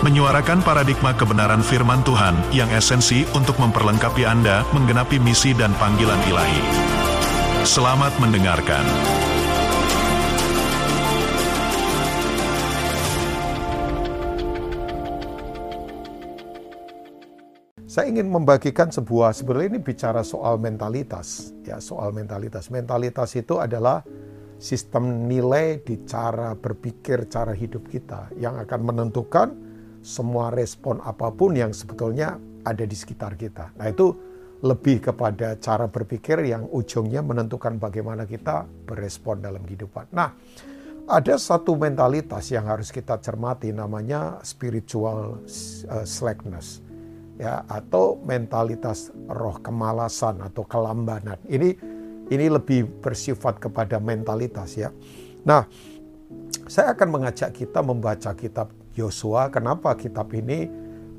menyuarakan paradigma kebenaran firman Tuhan yang esensi untuk memperlengkapi Anda menggenapi misi dan panggilan ilahi. Selamat mendengarkan. Saya ingin membagikan sebuah sebenarnya ini bicara soal mentalitas ya soal mentalitas. Mentalitas itu adalah sistem nilai di cara berpikir, cara hidup kita yang akan menentukan semua respon apa pun yang sebetulnya ada di sekitar kita. Nah, itu lebih kepada cara berpikir yang ujungnya menentukan bagaimana kita berespon dalam kehidupan. Nah, ada satu mentalitas yang harus kita cermati namanya spiritual uh, slackness ya atau mentalitas roh kemalasan atau kelambanan. Ini ini lebih bersifat kepada mentalitas ya. Nah, saya akan mengajak kita membaca kitab Yosua. Kenapa kitab ini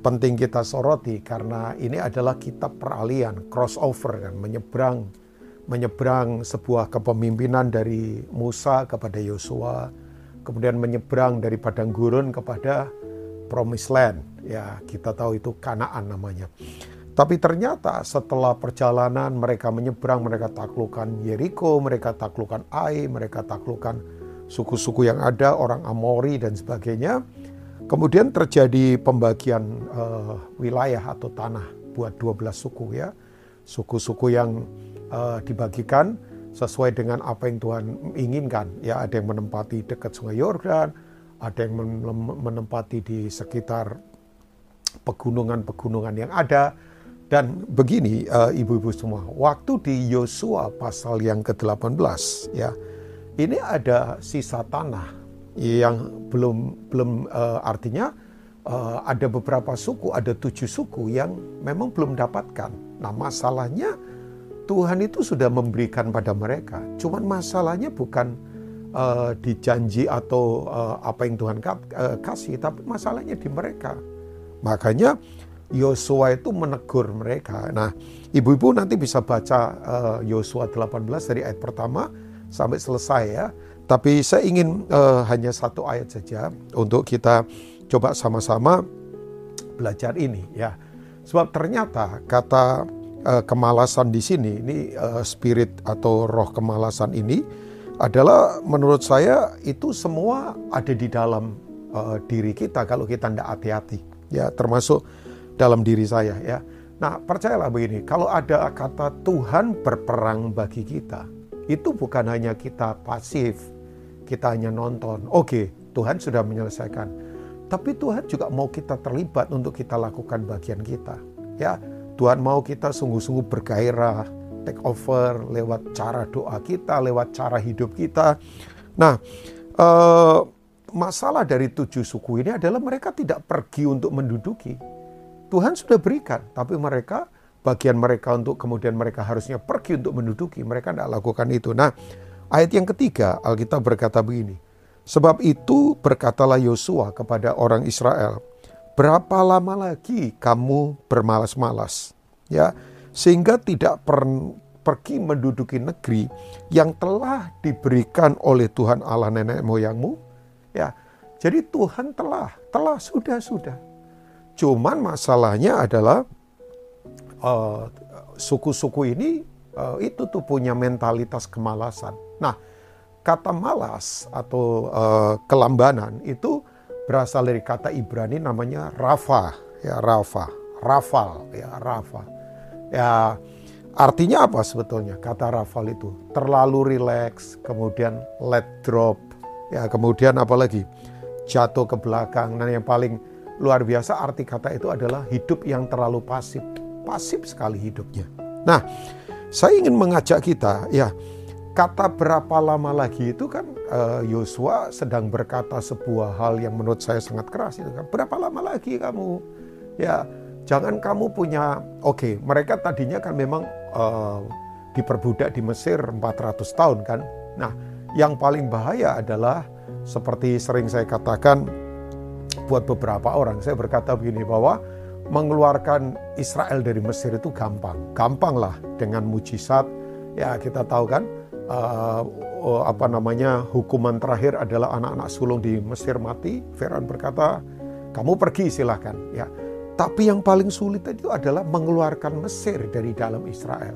penting kita soroti? Karena ini adalah kitab peralihan, crossover kan, menyeberang menyeberang sebuah kepemimpinan dari Musa kepada Yosua, kemudian menyeberang dari padang gurun kepada Promised Land. Ya, kita tahu itu Kanaan namanya. Tapi ternyata setelah perjalanan mereka menyeberang, mereka taklukkan Yeriko, mereka taklukkan Ai, mereka taklukkan suku-suku yang ada, orang Amori dan sebagainya. Kemudian terjadi pembagian uh, wilayah atau tanah buat 12 suku ya. Suku-suku yang uh, dibagikan sesuai dengan apa yang Tuhan inginkan. Ya, ada yang menempati dekat Sungai Yordan, ada yang menempati di sekitar pegunungan-pegunungan yang ada. Dan begini uh, ibu-ibu semua, waktu di Yosua pasal yang ke-18 ya, ini ada sisa tanah yang belum belum uh, artinya uh, ada beberapa suku, ada tujuh suku yang memang belum dapatkan. Nah masalahnya Tuhan itu sudah memberikan pada mereka. Cuman masalahnya bukan uh, dijanji atau uh, apa yang Tuhan uh, kasih, tapi masalahnya di mereka. Makanya Yosua itu menegur mereka. Nah, ibu-ibu nanti bisa baca Yosua uh, 18 dari ayat pertama sampai selesai ya. Tapi saya ingin uh, hanya satu ayat saja untuk kita coba sama-sama belajar ini ya. Sebab ternyata kata uh, kemalasan di sini ini uh, spirit atau roh kemalasan ini adalah menurut saya itu semua ada di dalam uh, diri kita kalau kita tidak hati-hati ya termasuk dalam diri saya ya. Nah percayalah begini kalau ada kata Tuhan berperang bagi kita itu bukan hanya kita pasif kita hanya nonton. Oke, Tuhan sudah menyelesaikan. Tapi Tuhan juga mau kita terlibat untuk kita lakukan bagian kita. Ya, Tuhan mau kita sungguh-sungguh bergairah, take over lewat cara doa kita, lewat cara hidup kita. Nah, eh, masalah dari tujuh suku ini adalah mereka tidak pergi untuk menduduki. Tuhan sudah berikan, tapi mereka bagian mereka untuk kemudian mereka harusnya pergi untuk menduduki, mereka tidak lakukan itu. Nah, Ayat yang ketiga, Alkitab berkata begini. Sebab itu berkatalah Yosua kepada orang Israel, berapa lama lagi kamu bermalas-malas? Ya, sehingga tidak per, pergi menduduki negeri yang telah diberikan oleh Tuhan Allah nenek moyangmu. Ya, jadi Tuhan telah, telah sudah sudah. Cuman masalahnya adalah uh, suku-suku ini uh, itu tuh punya mentalitas kemalasan. Nah, kata malas atau uh, kelambanan itu berasal dari kata Ibrani namanya rafa, ya rafa, rafal, ya rafa. Ya artinya apa sebetulnya kata rafal itu? Terlalu rileks, kemudian let drop, ya kemudian apa lagi? Jatuh ke belakang. Dan yang paling luar biasa arti kata itu adalah hidup yang terlalu pasif, pasif sekali hidupnya. Nah, saya ingin mengajak kita, ya kata berapa lama lagi itu kan eh, Yosua sedang berkata sebuah hal yang menurut saya sangat keras itu kan berapa lama lagi kamu ya jangan kamu punya oke okay, mereka tadinya kan memang uh, diperbudak di Mesir 400 tahun kan. Nah, yang paling bahaya adalah seperti sering saya katakan buat beberapa orang, saya berkata begini bahwa mengeluarkan Israel dari Mesir itu gampang, gampang lah dengan mujizat. Ya kita tahu kan uh, apa namanya hukuman terakhir adalah anak-anak sulung di Mesir mati. Firaun berkata, kamu pergi silahkan. Ya, tapi yang paling sulit itu adalah mengeluarkan Mesir dari dalam Israel.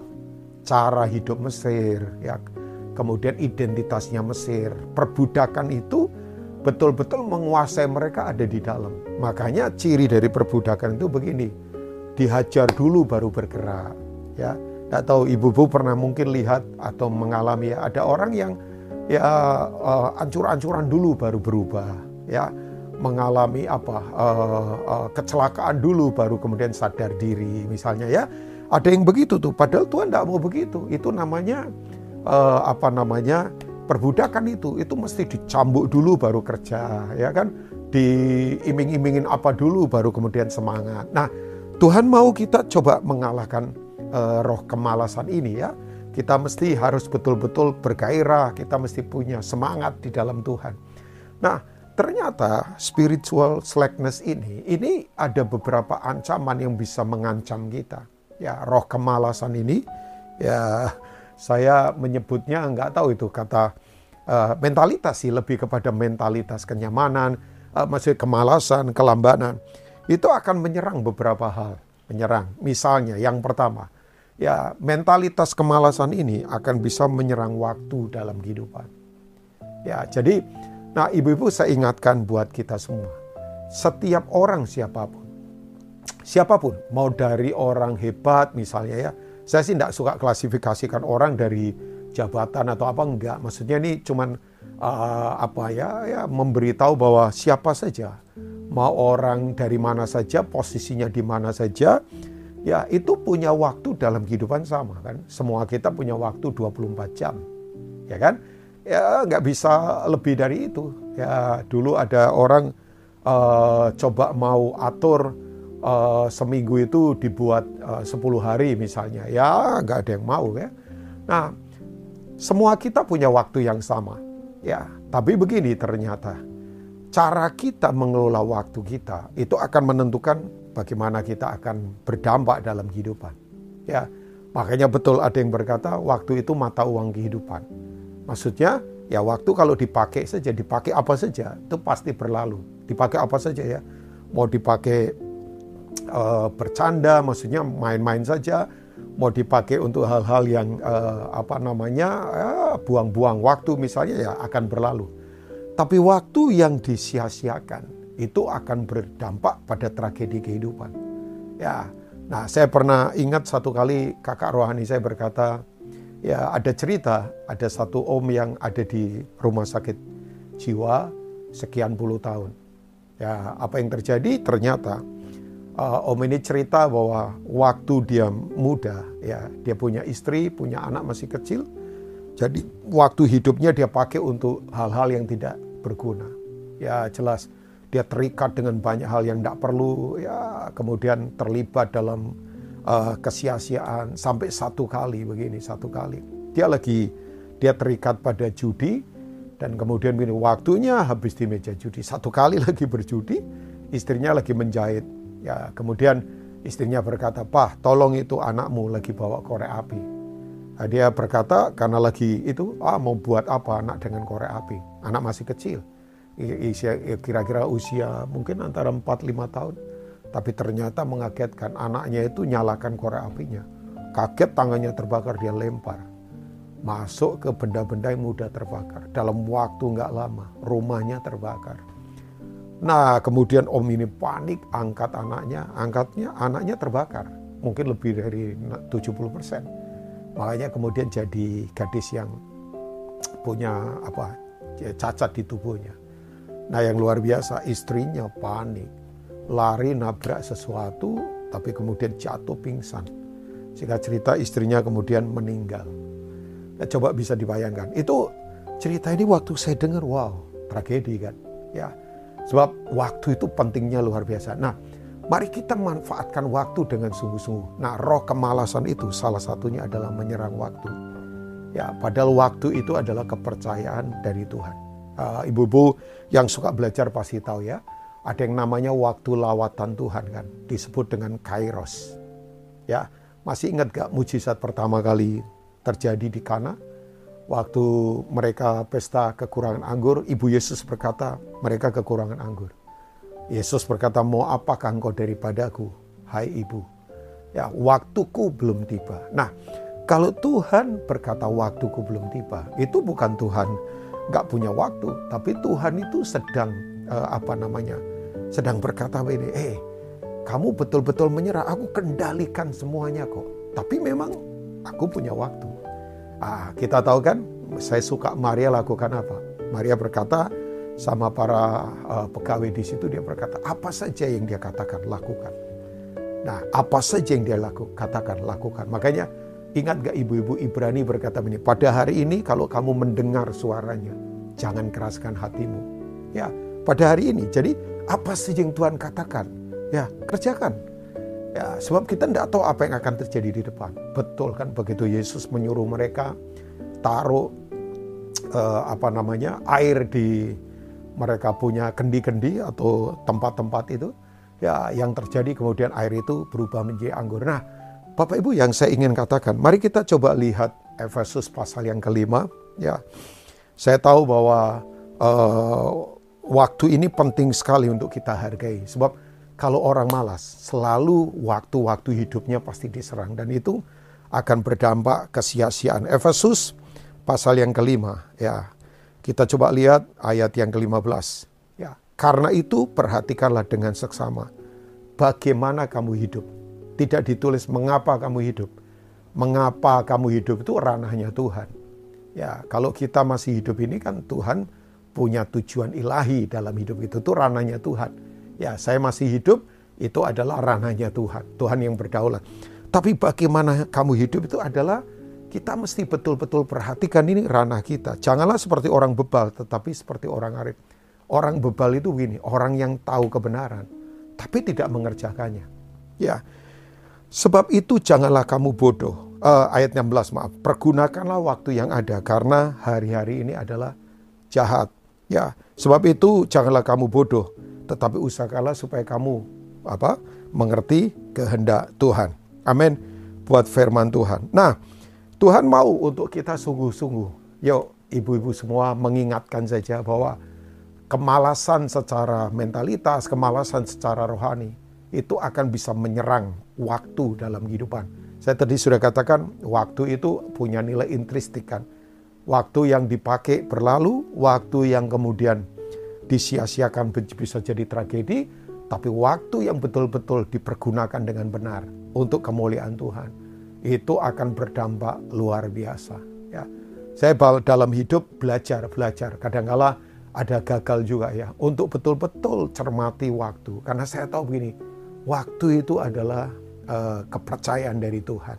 Cara hidup Mesir, ya, kemudian identitasnya Mesir, perbudakan itu betul-betul menguasai mereka ada di dalam. Makanya ciri dari perbudakan itu begini, dihajar dulu baru bergerak. Ya, tidak tahu ibu-ibu pernah mungkin lihat atau mengalami. Ya, ada orang yang ya uh, ancur-ancuran dulu baru berubah. Ya, mengalami apa uh, uh, kecelakaan dulu baru kemudian sadar diri misalnya ya. Ada yang begitu tuh padahal Tuhan tidak mau begitu. Itu namanya uh, apa namanya perbudakan itu. Itu mesti dicambuk dulu baru kerja ya kan? Diiming-imingin apa dulu baru kemudian semangat. Nah Tuhan mau kita coba mengalahkan uh, roh kemalasan ini ya kita mesti harus betul-betul bergairah kita mesti punya semangat di dalam Tuhan nah ternyata spiritual slackness ini ini ada beberapa ancaman yang bisa mengancam kita ya roh kemalasan ini ya saya menyebutnya nggak tahu itu kata uh, mentalitas sih lebih kepada mentalitas kenyamanan, uh, maksudnya kemalasan, kelambanan. Itu akan menyerang beberapa hal, menyerang. Misalnya yang pertama, ya mentalitas kemalasan ini akan bisa menyerang waktu dalam kehidupan. Ya, jadi nah ibu-ibu saya ingatkan buat kita semua. Setiap orang siapa pun siapa pun, mau dari orang hebat misalnya ya, saya sih tidak suka klasifikasikan orang dari jabatan atau apa enggak. Maksudnya ini cuman uh, apa ya, ya memberitahu bahwa siapa saja, mau orang dari mana saja, posisinya di mana saja, ya itu punya waktu dalam kehidupan sama kan. Semua kita punya waktu 24 jam, ya kan? Ya nggak bisa lebih dari itu. Ya dulu ada orang uh, coba mau atur uh, seminggu itu dibuat eh, uh, 10 hari misalnya, ya nggak ada yang mau ya. Nah, semua kita punya waktu yang sama, ya. Tapi begini ternyata, cara kita mengelola waktu kita itu akan menentukan bagaimana kita akan berdampak dalam kehidupan. Ya, makanya betul ada yang berkata waktu itu mata uang kehidupan. Maksudnya ya waktu kalau dipakai saja, dipakai apa saja itu pasti berlalu. Dipakai apa saja ya, mau dipakai uh, bercanda, maksudnya main-main saja, mau dipakai untuk hal-hal yang uh, apa namanya buang-buang uh, waktu misalnya ya akan berlalu. Tapi waktu yang disia-siakan itu akan berdampak pada tragedi kehidupan. Ya, nah saya pernah ingat satu kali kakak rohani saya berkata, ya ada cerita ada satu om yang ada di rumah sakit jiwa sekian puluh tahun. Ya, apa yang terjadi? Ternyata uh, Om ini cerita bahwa waktu dia muda, ya dia punya istri, punya anak masih kecil, jadi waktu hidupnya dia pakai untuk hal-hal yang tidak berguna. Ya jelas dia terikat dengan banyak hal yang tidak perlu, ya kemudian terlibat dalam uh, kesia-siaan sampai satu kali begini, satu kali. Dia lagi dia terikat pada judi dan kemudian begini waktunya habis di meja judi satu kali lagi berjudi istrinya lagi menjahit Ya, kemudian istrinya berkata, "Pah, tolong itu anakmu lagi bawa korek api." Nah, dia berkata karena lagi itu, "Ah, mau buat apa anak dengan korek api?" Anak masih kecil. Kira-kira usia mungkin antara 4-5 tahun. Tapi ternyata mengagetkan anaknya itu nyalakan korek apinya. Kaget tangannya terbakar, dia lempar. Masuk ke benda-benda yang mudah terbakar. Dalam waktu nggak lama, rumahnya terbakar Nah, kemudian om ini panik, angkat anaknya, angkatnya, anaknya terbakar. Mungkin lebih dari 70 persen. Makanya kemudian jadi gadis yang punya apa cacat di tubuhnya. Nah, yang luar biasa, istrinya panik. Lari nabrak sesuatu, tapi kemudian jatuh pingsan. Sehingga cerita istrinya kemudian meninggal. Nah, coba bisa dibayangkan. Itu cerita ini waktu saya dengar, wow, tragedi kan. Ya, Sebab waktu itu pentingnya luar biasa. Nah, Mari kita manfaatkan waktu dengan sungguh-sungguh. Nah, roh kemalasan itu salah satunya adalah menyerang waktu. Ya, padahal waktu itu adalah kepercayaan dari Tuhan. Uh, ibu-ibu yang suka belajar pasti tahu ya, ada yang namanya waktu lawatan Tuhan kan, disebut dengan kairos. Ya, masih ingat gak mujizat pertama kali terjadi di Kana? Waktu mereka pesta kekurangan anggur, Ibu Yesus berkata, mereka kekurangan anggur Yesus berkata, mau apakah engkau daripadaku, hai ibu? Ya, waktuku belum tiba. Nah, kalau Tuhan berkata waktuku belum tiba, itu bukan Tuhan nggak punya waktu, tapi Tuhan itu sedang uh, apa namanya, sedang berkata begini, eh, kamu betul-betul menyerah, aku kendalikan semuanya kok. Tapi memang aku punya waktu. Ah, kita tahu kan, saya suka Maria lakukan apa? Maria berkata, sama para uh, pegawai di situ dia berkata apa saja yang dia katakan lakukan. Nah apa saja yang dia lakukan katakan lakukan. Makanya ingat gak ibu-ibu Ibrani berkata begini pada hari ini kalau kamu mendengar suaranya jangan keraskan hatimu. Ya pada hari ini jadi apa saja yang Tuhan katakan ya kerjakan. Ya, sebab kita tidak tahu apa yang akan terjadi di depan. Betul kan begitu Yesus menyuruh mereka taruh uh, apa namanya air di mereka punya kendi-kendi atau tempat-tempat itu, ya yang terjadi kemudian air itu berubah menjadi anggur. Nah, Bapak Ibu yang saya ingin katakan, mari kita coba lihat Efesus pasal yang kelima. Ya, saya tahu bahwa uh, waktu ini penting sekali untuk kita hargai, sebab kalau orang malas, selalu waktu-waktu hidupnya pasti diserang dan itu akan berdampak kesia-siaan. Efesus pasal yang kelima, ya kita coba lihat ayat yang ke-15. Ya, karena itu perhatikanlah dengan seksama bagaimana kamu hidup. Tidak ditulis mengapa kamu hidup. Mengapa kamu hidup itu ranahnya Tuhan. Ya, kalau kita masih hidup ini kan Tuhan punya tujuan ilahi dalam hidup itu. Itu ranahnya Tuhan. Ya, saya masih hidup itu adalah ranahnya Tuhan. Tuhan yang berdaulat. Tapi bagaimana kamu hidup itu adalah kita mesti betul-betul perhatikan ini ranah kita. Janganlah seperti orang bebal, tetapi seperti orang arif. Orang bebal itu gini, orang yang tahu kebenaran, tapi tidak mengerjakannya. Ya, sebab itu janganlah kamu bodoh. Uh, ayat 16 maaf. Pergunakanlah waktu yang ada karena hari-hari ini adalah jahat. Ya, sebab itu janganlah kamu bodoh, tetapi usahakanlah supaya kamu apa? mengerti kehendak Tuhan. Amin. Buat firman Tuhan. Nah, Tuhan mau untuk kita sungguh-sungguh. Yuk, ibu-ibu semua mengingatkan saja bahwa kemalasan secara mentalitas, kemalasan secara rohani, itu akan bisa menyerang waktu dalam kehidupan. Saya tadi sudah katakan, waktu itu punya nilai intristik kan. Waktu yang dipakai berlalu, waktu yang kemudian disia-siakan bisa jadi tragedi, tapi waktu yang betul-betul dipergunakan dengan benar untuk kemuliaan Tuhan itu akan berdampak luar biasa. Ya, saya dalam hidup belajar belajar. Kadangkala ada gagal juga ya untuk betul-betul cermati waktu. Karena saya tahu begini, waktu itu adalah uh, kepercayaan dari Tuhan.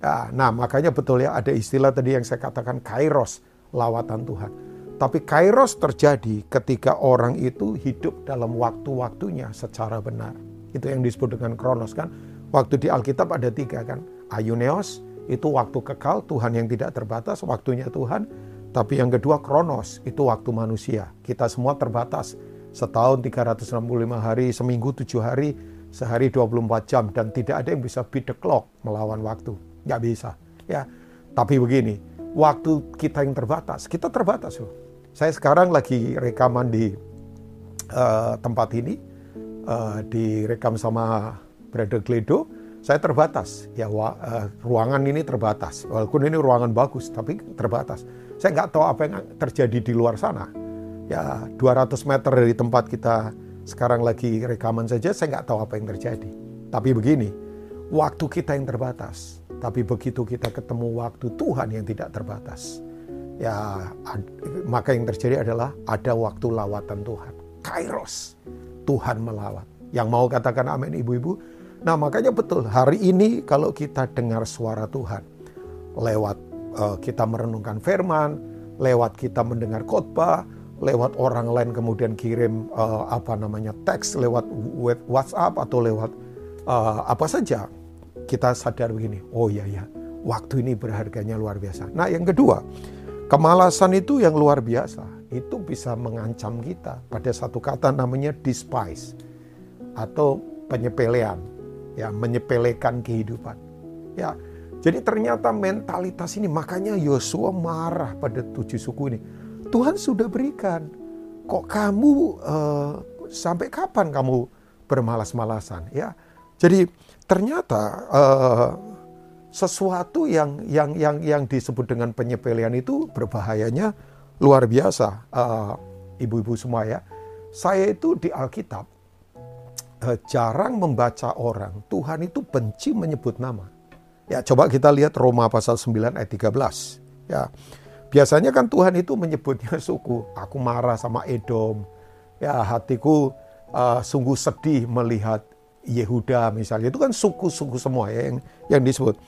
Ya, nah makanya betul ya ada istilah tadi yang saya katakan kairos lawatan Tuhan. Tapi kairos terjadi ketika orang itu hidup dalam waktu-waktunya secara benar. Itu yang disebut dengan kronos kan. Waktu di Alkitab ada tiga kan Ayuneos itu waktu kekal Tuhan yang tidak terbatas, waktunya Tuhan. Tapi yang kedua kronos itu waktu manusia. Kita semua terbatas. Setahun 365 hari, seminggu 7 hari, sehari 24 jam. Dan tidak ada yang bisa beat the clock melawan waktu. Nggak bisa. ya. Tapi begini, waktu kita yang terbatas, kita terbatas. Loh. Saya sekarang lagi rekaman di uh, tempat ini, uh, direkam sama Brother Gledo saya terbatas. Ya uh, ruangan ini terbatas. Walaupun ini ruangan bagus, tapi terbatas. Saya nggak tahu apa yang terjadi di luar sana. Ya 200 meter dari tempat kita sekarang lagi rekaman saja, saya nggak tahu apa yang terjadi. Tapi begini, waktu kita yang terbatas. Tapi begitu kita ketemu waktu Tuhan yang tidak terbatas, ya maka yang terjadi adalah ada waktu lawatan Tuhan. Kairos, Tuhan melawat. Yang mau katakan amin ibu-ibu, Nah makanya betul hari ini kalau kita dengar suara Tuhan lewat uh, kita merenungkan firman, lewat kita mendengar khotbah, lewat orang lain kemudian kirim uh, apa namanya teks lewat WhatsApp atau lewat uh, apa saja. Kita sadar begini oh ya ya waktu ini berharganya luar biasa. Nah yang kedua kemalasan itu yang luar biasa. Itu bisa mengancam kita. Pada satu kata namanya despise atau penyepelean ya menyepelekan kehidupan. Ya jadi ternyata mentalitas ini makanya Yosua marah pada tujuh suku ini Tuhan sudah berikan. Kok kamu uh, sampai kapan kamu bermalas-malasan? Ya, jadi ternyata uh, sesuatu yang yang yang yang disebut dengan penyepelean itu berbahayanya luar biasa, uh, ibu-ibu semua ya. Saya itu di Alkitab uh, jarang membaca orang Tuhan itu benci menyebut nama. Ya, coba kita lihat Roma pasal 9 ayat 13. Ya. Biasanya kan Tuhan itu menyebutnya suku. Aku marah sama Edom. Ya hatiku uh, sungguh sedih melihat Yehuda misalnya. Itu kan suku-suku semua ya yang, yang disebut.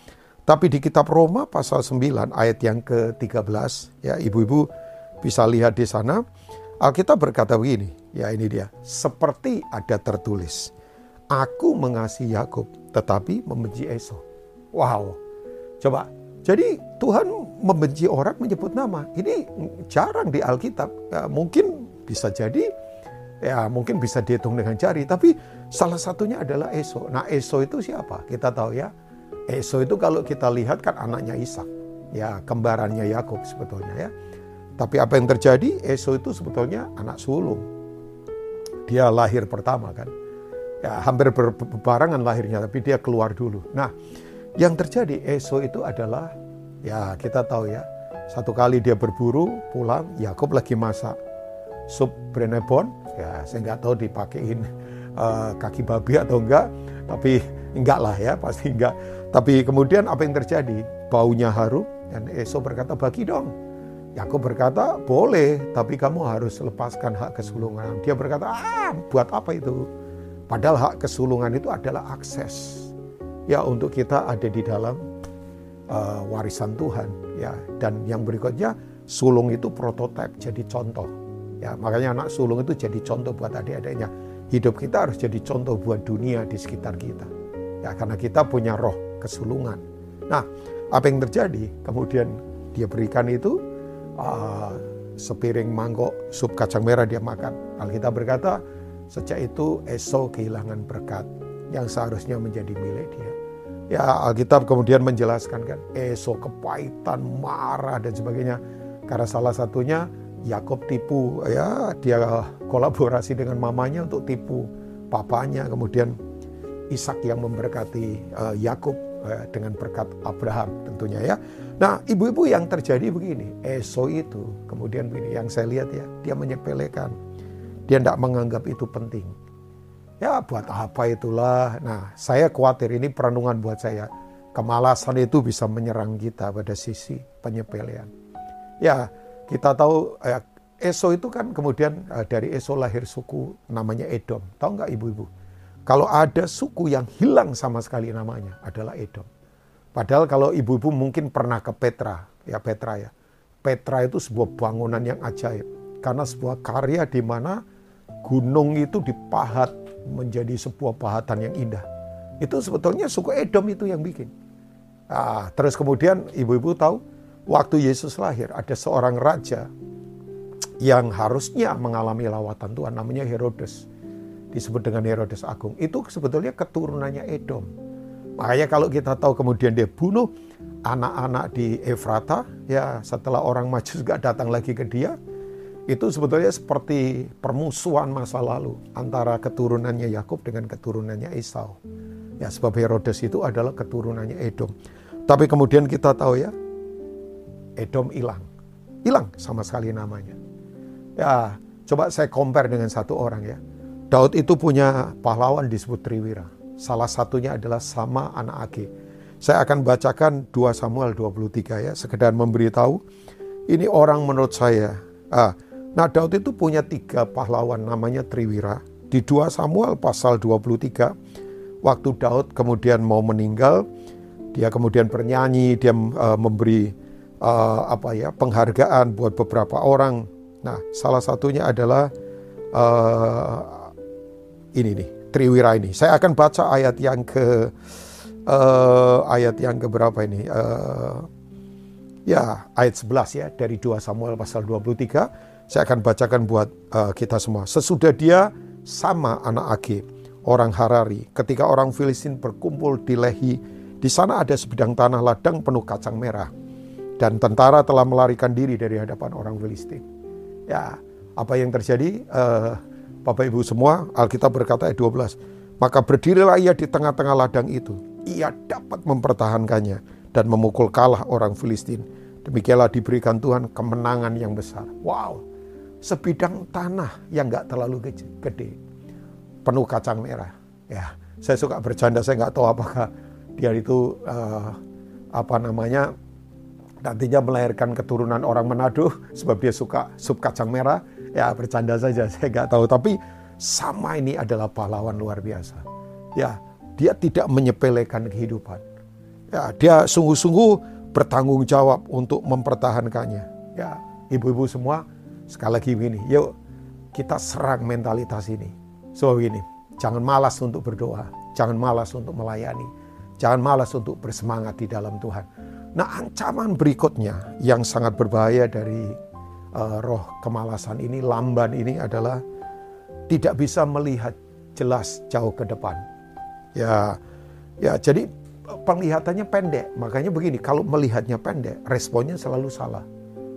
Tapi di kitab Roma pasal 9 ayat yang ke-13 ya ibu-ibu bisa lihat di sana. Alkitab berkata begini, ya ini dia. Seperti ada tertulis, Aku mengasihi Yakub tetapi membenci Esau. Wow. Coba jadi Tuhan membenci orang menyebut nama. Ini jarang di Alkitab. Ya, mungkin bisa jadi, ya mungkin bisa dihitung dengan jari. Tapi salah satunya adalah Esau. Nah Esau itu siapa? Kita tahu ya. Esau itu kalau kita lihat kan anaknya Ishak. Ya kembarannya Yakub sebetulnya ya. Tapi apa yang terjadi? Esau itu sebetulnya anak sulung. Dia lahir pertama kan. Ya hampir berbarangan lahirnya tapi dia keluar dulu. Nah yang terjadi Esau itu adalah ya kita tahu ya. Satu kali dia berburu pulang Yakob lagi masak. Sup brenebon ya saya nggak tahu dipakein uh, kaki babi atau enggak tapi enggak lah ya pasti enggak. Tapi kemudian apa yang terjadi? Baunya harum dan Esau berkata bagi dong. Yakob berkata boleh tapi kamu harus lepaskan hak kesulungan. Dia berkata ah buat apa itu? Padahal hak kesulungan itu adalah akses ya untuk kita ada di dalam uh, warisan Tuhan ya. Dan yang berikutnya sulung itu prototipe jadi contoh ya. Makanya anak sulung itu jadi contoh buat adik-adiknya. Hidup kita harus jadi contoh buat dunia di sekitar kita ya. Karena kita punya roh kesulungan. Nah apa yang terjadi? Kemudian dia berikan itu uh, sepiring mangkok sup kacang merah dia makan. Alkitab berkata sejak itu Esau kehilangan berkat yang seharusnya menjadi milik dia Ya Alkitab kemudian menjelaskan kan, Esau kepahitan, marah dan sebagainya. Karena salah satunya Yakob tipu, ya dia kolaborasi dengan mamanya untuk tipu papanya. Kemudian Ishak yang memberkati uh, Yakub uh, dengan berkat Abraham tentunya ya. Nah ibu-ibu yang terjadi begini, Esau itu kemudian begini yang saya lihat ya, dia menyepelekan. Dia tidak menganggap itu penting Ya buat apa itulah. Nah saya khawatir ini perenungan buat saya. Kemalasan itu bisa menyerang kita pada sisi penyepelean. Ya kita tahu eh, Esau itu kan kemudian eh, dari Esau lahir suku namanya Edom. Tahu nggak ibu-ibu? Kalau ada suku yang hilang sama sekali namanya adalah Edom. Padahal kalau ibu-ibu mungkin pernah ke Petra, ya Petra ya. Petra itu sebuah bangunan yang ajaib. Karena sebuah karya di mana gunung itu dipahat menjadi sebuah pahatan yang indah. Itu sebetulnya suku Edom itu yang bikin. Nah, terus kemudian ibu-ibu tahu, waktu Yesus lahir ada seorang raja yang harusnya mengalami lawatan Tuhan, namanya Herodes. Disebut dengan Herodes Agung. Itu sebetulnya keturunannya Edom. Makanya kalau kita tahu kemudian dia bunuh anak-anak di Efrata, ya setelah orang Majus gak datang lagi ke dia, itu sebetulnya seperti permusuhan masa lalu antara keturunannya Yakub dengan keturunannya Esau. Ya, sebab Herodes itu adalah keturunannya Edom. Tapi kemudian kita tahu ya, Edom hilang. Hilang sama sekali namanya. Ya, coba saya compare dengan satu orang ya. Daud itu punya pahlawan disebut Triwira. Salah satunya adalah sama anak Age. Saya akan bacakan 2 Samuel 23 ya, sekedar memberitahu. Ini orang menurut saya, ah, Nah Daud itu punya tiga pahlawan namanya Triwira. Di 2 Samuel pasal 23, waktu Daud kemudian mau meninggal, dia kemudian bernyanyi, dia uh, memberi uh, apa ya penghargaan buat beberapa orang. Nah, salah satunya adalah uh, ini nih, Triwira ini. Saya akan baca ayat yang ke uh, ayat yang ke berapa ini? Uh, ya, ayat 11 ya dari 2 Samuel pasal 23. Saya akan bacakan buat uh, kita semua. Sesudah dia sama anak Age, orang Harari, ketika orang Filistin berkumpul di Lehi, di sana ada sebidang tanah ladang penuh kacang merah. Dan tentara telah melarikan diri dari hadapan orang Filistin. Ya, apa yang terjadi? Uh, Bapak Ibu semua, Alkitab berkata ayat 12. Maka berdirilah ia di tengah-tengah ladang itu. Ia dapat mempertahankannya dan memukul kalah orang Filistin. Demikianlah diberikan Tuhan kemenangan yang besar. Wow, sebidang tanah yang gak terlalu gede, penuh kacang merah. Ya, saya suka bercanda. Saya nggak tahu apakah dia itu uh, apa namanya nantinya melahirkan keturunan orang Manado sebab dia suka sup kacang merah. Ya bercanda saja, saya nggak tahu. Tapi sama ini adalah pahlawan luar biasa. Ya, dia tidak menyepelekan kehidupan. Ya, dia sungguh-sungguh bertanggung jawab untuk mempertahankannya. Ya, ibu-ibu semua, sekali lagi begini, yuk kita serang mentalitas ini. So ini, jangan malas untuk berdoa, jangan malas untuk melayani, jangan malas untuk bersemangat di dalam Tuhan Nah, ancaman berikutnya yang sangat berbahaya dari uh, roh kemalasan ini, lamban ini adalah tidak bisa melihat jelas jauh ke depan. Ya, ya jadi penglihatannya pendek. Makanya begini, kalau melihatnya pendek, responnya selalu salah.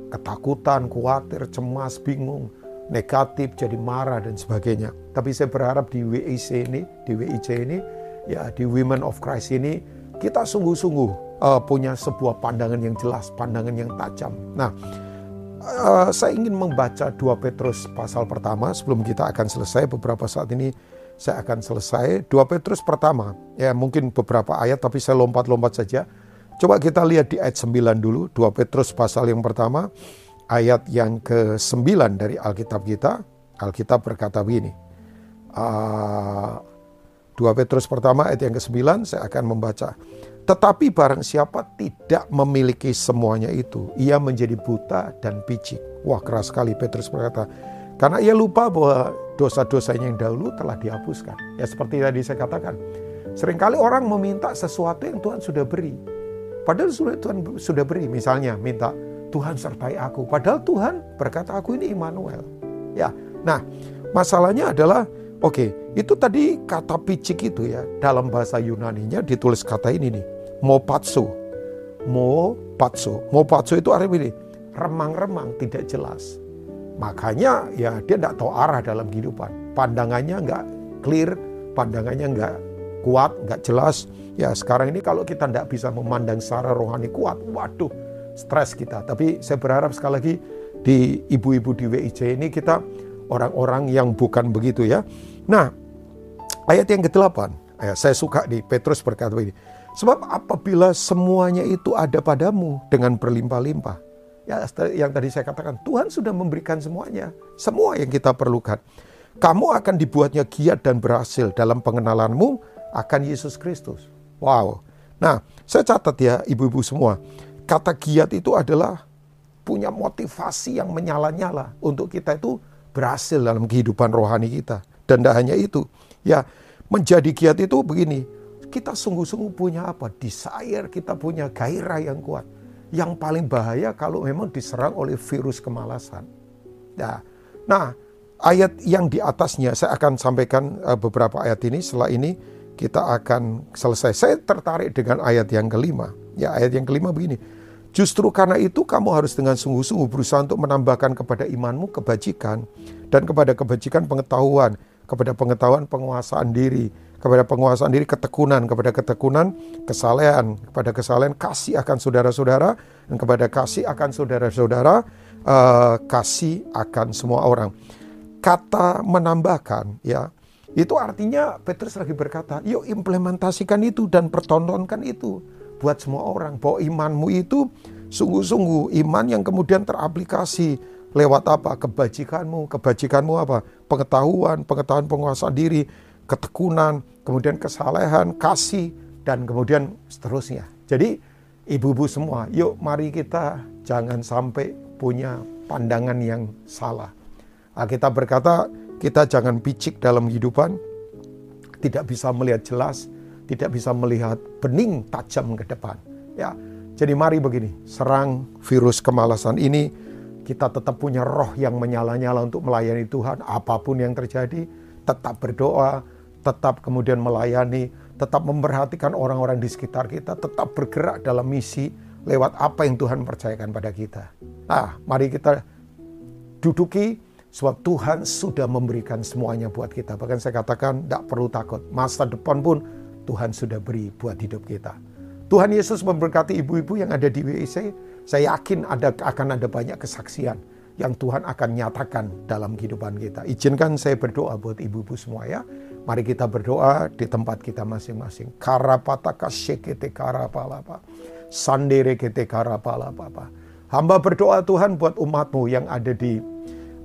Ketakutan, khawatir, cemas, bingung, negatif, jadi marah dan sebagainya. Tapi saya berharap di WIC ini, di WIC ini, ya di Women of Christ ini, kita sungguh-sungguh uh, punya sebuah pandangan yang jelas, pandangan yang tajam. Nah, uh, saya ingin membaca 2 Petrus pasal pertama sebelum kita akan selesai beberapa saat ini saya akan selesai 2 Petrus pertama. Ya, mungkin beberapa ayat tapi saya lompat-lompat saja. Coba kita lihat di ayat 9 dulu, 2 Petrus pasal yang pertama, ayat yang ke-9 dari Alkitab kita. Alkitab berkata begini. Uh, 2 Petrus pertama ayat yang ke-9 saya akan membaca. Tetapi barang siapa tidak memiliki semuanya itu, ia menjadi buta dan picik. Wah keras sekali Petrus berkata. Karena ia lupa bahwa dosa-dosanya yang dahulu telah dihapuskan. Ya seperti tadi saya katakan. Seringkali orang meminta sesuatu yang Tuhan sudah beri. Padahal sudah Tuhan sudah beri. Misalnya minta Tuhan sertai aku. Padahal Tuhan berkata aku ini Immanuel. Ya, nah masalahnya adalah Oke, itu tadi kata picik itu ya, dalam bahasa Yunani-nya ditulis kata ini nih, mopatsu. Mopatsu. Mopatsu itu artinya ini, remang-remang, tidak jelas. Makanya ya dia tidak tahu arah dalam kehidupan. Pandangannya nggak clear, pandangannya nggak kuat, nggak jelas. Ya sekarang ini kalau kita tidak bisa memandang secara rohani kuat, waduh, stres kita. Tapi saya berharap sekali lagi di ibu-ibu di WIC ini kita orang-orang yang bukan begitu ya. Nah, ayat yang ke-8, ya, saya suka di Petrus berkata begini, sebab apabila semuanya itu ada padamu dengan berlimpah-limpah, ya yang tadi saya katakan, Tuhan sudah memberikan semuanya, semua yang kita perlukan. Kamu akan dibuatnya giat dan berhasil dalam pengenalanmu akan Yesus Kristus. Wow. Nah, saya catat ya ibu-ibu semua, kata giat itu adalah punya motivasi yang menyala-nyala untuk kita itu berhasil dalam kehidupan rohani kita. Dan tidak hanya itu, ya menjadi giat itu begini, kita sungguh-sungguh punya apa? Desire, kita punya gairah yang kuat. Yang paling bahaya kalau memang diserang oleh virus kemalasan. Nah, nah ayat yang di atasnya saya akan sampaikan uh, beberapa ayat ini. Setelah ini kita akan selesai. Saya tertarik dengan ayat yang kelima. Ya ayat yang kelima begini. Justru karena itu kamu harus dengan sungguh-sungguh berusaha untuk menambahkan kepada imanmu kebajikan dan kepada kebajikan pengetahuan, kepada pengetahuan penguasaan diri, kepada penguasaan diri ketekunan, kepada ketekunan kesalehan, kepada kesalehan kasih akan saudara-saudara dan kepada kasih akan saudara-saudara uh, kasih akan semua orang. Kata menambahkan ya itu artinya Petrus lagi berkata, yuk implementasikan itu dan pertontonkan itu buat semua orang bahwa imanmu itu sungguh-sungguh iman yang kemudian teraplikasi lewat apa? Kebajikanmu, kebajikanmu apa? Pengetahuan, pengetahuan penguasaan diri, ketekunan, kemudian kesalehan, kasih, dan kemudian seterusnya. Jadi ibu-ibu semua, yuk mari kita jangan sampai punya pandangan yang salah. Kita berkata, kita jangan picik dalam kehidupan, tidak bisa melihat jelas, tidak bisa melihat bening tajam ke depan. Ya, jadi mari begini, serang virus kemalasan ini, kita tetap punya roh yang menyala-nyala untuk melayani Tuhan, apa pun yang terjadi, tetap berdoa, tetap kemudian melayani, tetap memperhatikan orang-orang di sekitar kita, tetap bergerak dalam misi lewat apa yang Tuhan percayakan pada kita. Nah, mari kita duduki sebab Tuhan sudah memberikan semuanya buat kita. Bahkan saya katakan tidak perlu takut. Masa depan pun Tuhan sudah beri buat hidup kita. Tuhan Yesus memberkati ibu-ibu yang ada di WIC. Saya yakin ada akan ada banyak kesaksian yang Tuhan akan nyatakan dalam kehidupan kita. Izinkan saya berdoa buat ibu-ibu semua ya. Mari kita berdoa di tempat kita masing-masing. Karapataka shekete karapalapa. Sandere kete karapalapa. Hamba berdoa Tuhan buat umatmu yang ada di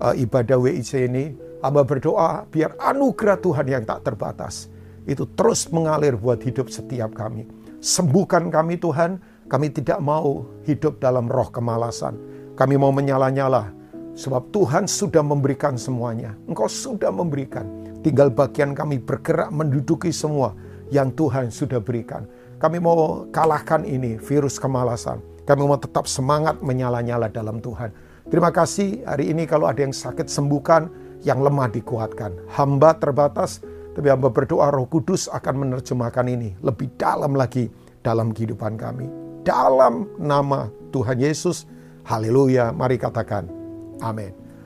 uh, ibadah WIC ini. Hamba berdoa biar anugerah Tuhan yang tak terbatas itu terus mengalir buat hidup setiap kami. Sembuhkan kami Tuhan, kami tidak mau hidup dalam roh kemalasan. Kami mau menyala-nyala, sebab Tuhan sudah memberikan semuanya. Engkau sudah memberikan. Tinggal bagian kami bergerak menduduki semua yang Tuhan sudah berikan. Kami mau kalahkan ini, virus kemalasan. Kami mau tetap semangat menyala-nyala dalam Tuhan. Terima kasih hari ini kalau ada yang sakit sembuhkan, yang lemah dikuatkan. Hamba terbatas, tapi hamba berdoa roh kudus akan menerjemahkan ini lebih dalam lagi dalam kehidupan kami. Dalam nama Tuhan Yesus, haleluya, mari katakan amin.